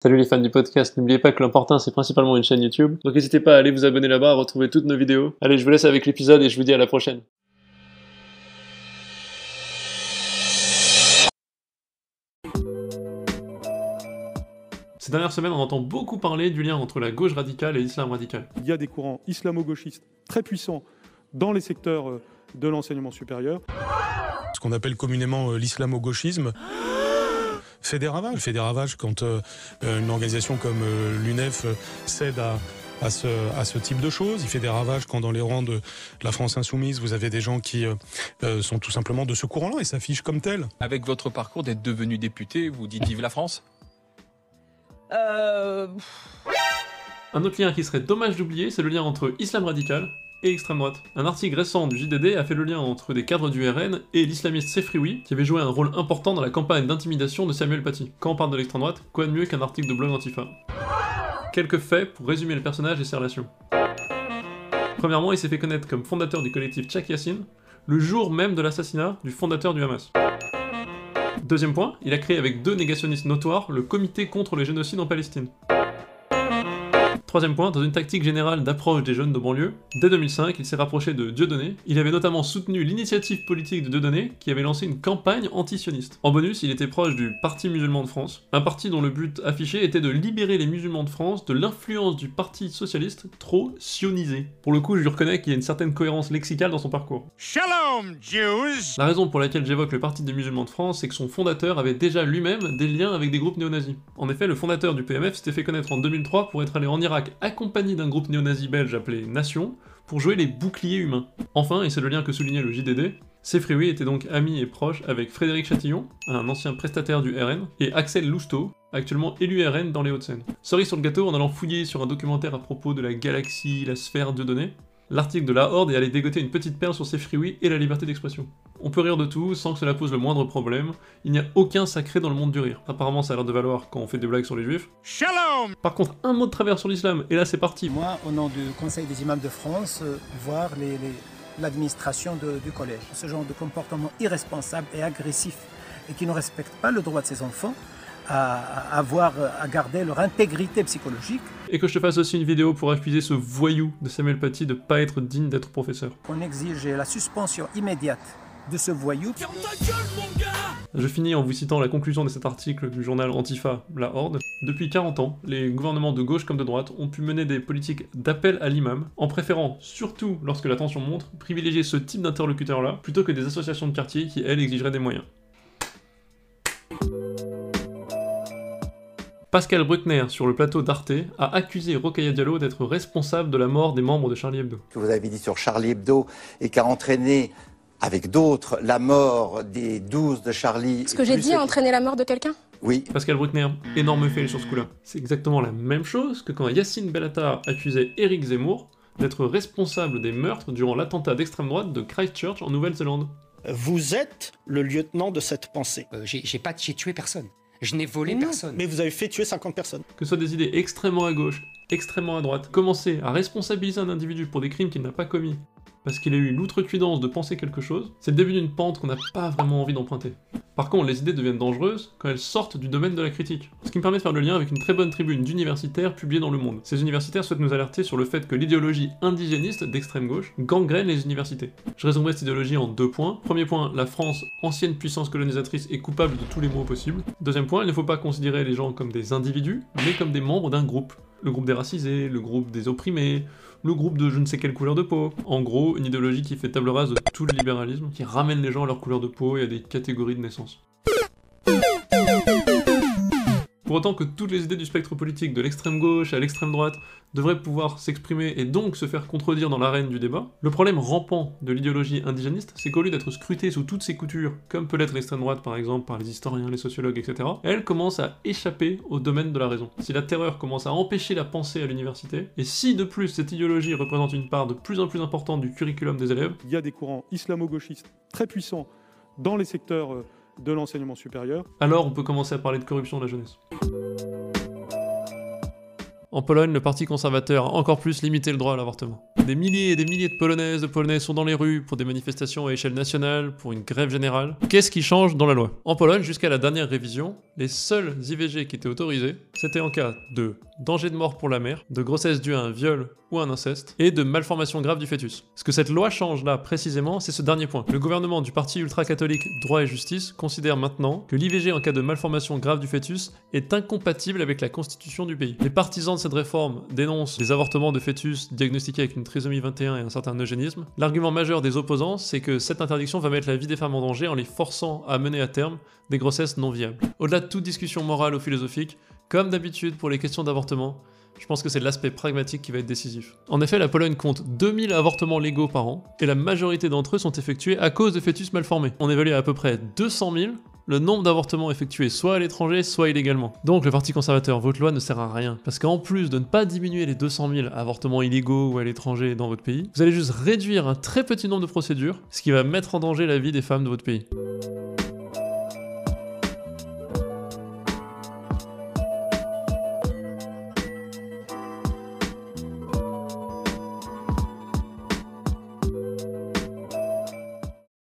Salut les fans du podcast, n'oubliez pas que l'important c'est principalement une chaîne YouTube, donc n'hésitez pas à aller vous abonner là-bas, à retrouver toutes nos vidéos. Allez, je vous laisse avec l'épisode et je vous dis à la prochaine. Ces dernières semaines, on entend beaucoup parler du lien entre la gauche radicale et l'islam radical. Il y a des courants islamo-gauchistes très puissants dans les secteurs euh, de l'enseignement supérieur. Ce qu'on appelle communément euh, l'islamo-gauchisme fait des ravages. Fait des ravages quand euh, une organisation comme l'UNEF cède à, ce, à ce type de choses. Il fait des ravages quand dans les rangs de, la France insoumise, vous avez des gens qui sont tout simplement de ce courant-là et s'affichent comme tels. Avec votre parcours d'être devenu député, vous dites vive la France? Euh... Un autre lien qui serait dommage d'oublier, c'est le lien entre islam radical et extrême droite. Un article récent du JDD a fait le lien entre des cadres du RN et l'islamiste Sefrioui, qui avait joué un rôle important dans la campagne d'intimidation de Samuel Paty. Quand on parle de l'extrême droite, quoi de mieux qu'un article de blog Antifa Quelques faits pour résumer le personnage et ses relations. Premièrement, il s'est fait connaître comme fondateur du collectif Chak Yassine, le jour même de l'assassinat du fondateur du Hamas. Deuxième point, il a créé avec deux négationnistes notoires le comité contre les génocides en Palestine. Troisième point, dans une tactique générale d'approche des jeunes de banlieue, dès 2005, il s'est rapproché de Dieudonné. Il avait notamment soutenu l'initiative politique de Dieudonné, qui avait lancé une campagne antisioniste. En bonus, il était proche du Parti musulman de France, un parti dont le but affiché était de libérer les musulmans de France de l'influence du Parti socialiste trop sionisé. Pour le coup, je lui reconnais qu'il y a une certaine cohérence lexicale dans son parcours. Shalom, Jews La raison pour laquelle j'évoque le Parti des musulmans de France, c'est que son fondateur avait déjà lui-même des liens avec des groupes néo-nazis. En effet, le fondateur du PMF s'était fait connaître en 2003 pour être allé en Irak accompagné d'un groupe néo-nazi belge appelé Nation, pour jouer les boucliers humains. Enfin, et c'est le lien que soulignait le JDD, Sefrioui était donc ami et proche avec Frédéric Chatillon, un ancien prestataire du RN, et Axel Lousteau, actuellement élu RN dans les Hauts-de-Seine. Sorry sur le gâteau en allant fouiller sur un documentaire à propos de la galaxie, la sphère de données, l'article de la Horde est allé dégoter une petite perle sur Sefrioui et la liberté d'expression. On peut rire de tout sans que cela pose le moindre problème, il n'y a aucun sacré dans le monde du rire. Apparemment ça a l'air de valoir quand on fait des blagues sur les juifs. Shalom Par contre, un mot de travers sur l'islam, et là c'est parti. Moi, au nom du Conseil des imams de France, euh, voir l'administration du collège. Ce genre de comportement irresponsable et agressif et qui ne respecte pas le droit de ses enfants, à, avoir, à garder leur intégrité psychologique. Et que je te fasse aussi une vidéo pour accuser ce voyou de Samuel Paty de pas être digne d'être professeur. On exige la suspension immédiate de ce voyou. Je finis en vous citant la conclusion de cet article du journal Antifa, La Horde. Depuis 40 ans, les gouvernements de gauche comme de droite ont pu mener des politiques d'appel à l'imam, en préférant, surtout lorsque la tension monte, privilégier ce type d'interlocuteur-là, plutôt que des associations de quartier qui, elles, exigeraient des moyens. Pascal Bruckner, sur le plateau d'Arte, a accusé Rokhaya Diallo d'être responsable de la mort des membres de Charlie Hebdo. Ce que vous avez dit sur Charlie Hebdo et qui a entraîné avec d'autres, la mort des 12 de Charlie. Ce que j'ai dit a entraîné la mort de quelqu'un? Oui. Pascal Bruckner, énorme fait sur ce coup-là. C'est exactement la même chose que quand Yacine Bellatar accusait Éric Zemmour d'être responsable des meurtres durant l'attentat d'extrême droite de Christchurch en Nouvelle-Zélande. Vous êtes le lieutenant de cette pensée. Euh, j'ai pas tué personne. Je n'ai volé personne. Mais vous avez fait tuer 50 personnes. Que ce soit des idées extrêmement à gauche, extrêmement à droite, commencer à responsabiliser un individu pour des crimes qu'il n'a pas commis, parce qu'il a eu l'outrecuidance de penser quelque chose, c'est le début d'une pente qu'on n'a pas vraiment envie d'emprunter. Par contre, les idées deviennent dangereuses quand elles sortent du domaine de la critique. Ce qui me permet de faire le lien avec une très bonne tribune d'universitaires publiée dans Le Monde. Ces universitaires souhaitent nous alerter sur le fait que l'idéologie indigéniste d'extrême gauche gangrène les universités. Je résumerai cette idéologie en deux points. Premier point, la France, ancienne puissance colonisatrice, est coupable de tous les maux possibles. Deuxième point, il ne faut pas considérer les gens comme des individus, mais comme des membres d'un groupe le groupe des racisés, le groupe des opprimés, le groupe de je ne sais quelle couleur de peau. En gros, une idéologie qui fait table rase de tout le libéralisme, qui ramène les gens à leur couleur de peau et à des catégories de naissance. Pour autant que toutes les idées du spectre politique, de l'extrême gauche à l'extrême droite, devraient pouvoir s'exprimer et donc se faire contredire dans l'arène du débat, le problème rampant de l'idéologie indigéniste, c'est qu'au lieu d'être scrutée sous toutes ses coutures, comme peut l'être l'extrême droite par exemple par les historiens, les sociologues, etc., elle commence à échapper au domaine de la raison. Si la terreur commence à empêcher la pensée à l'université, et si de plus cette idéologie représente une part de plus en plus importante du curriculum des élèves, il y a des courants islamo-gauchistes très puissants dans les secteurs euh, de l'enseignement supérieur. Alors on peut commencer à parler de corruption de la jeunesse. En Pologne, le Parti conservateur a encore plus limité le droit à l'avortement. Des milliers et des milliers de Polonaises, de Polonais sont dans les rues pour des manifestations à échelle nationale, pour une grève générale. Qu'est-ce qui change dans la loi? En Pologne, jusqu'à la dernière révision, les seuls IVG qui étaient autorisés, c'était en cas de danger de mort pour la mère, de grossesse due à un viol ou un inceste, et de malformation grave du fœtus. Ce que cette loi change là précisément, c'est ce dernier point. Le gouvernement du parti ultra-catholique Droit et Justice considère maintenant que l'IVG en cas de malformation grave du fœtus est incompatible avec la constitution du pays. Les partisans de cette réforme dénoncent des avortements de fœtus diagnostiqués avec une trisomie 21 et un certain eugénisme. L'argument majeur des opposants, c'est que cette interdiction va mettre la vie des femmes en danger en les forçant à mener à terme des grossesses non viables. Au-delà de toute discussion morale ou philosophique, comme d'habitude pour les questions d'avortement, je pense que c'est l'aspect pragmatique qui va être décisif. En effet, la Pologne compte 2000 avortements légaux par an, et la majorité d'entre eux sont effectués à cause de fœtus malformés. On évalue à peu près 200 000 le nombre d'avortements effectués soit à l'étranger, soit illégalement. Donc le Parti conservateur, votre loi ne sert à rien, parce qu'en plus de ne pas diminuer les 200 000 avortements illégaux ou à l'étranger dans votre pays, vous allez juste réduire un très petit nombre de procédures, ce qui va mettre en danger la vie des femmes de votre pays.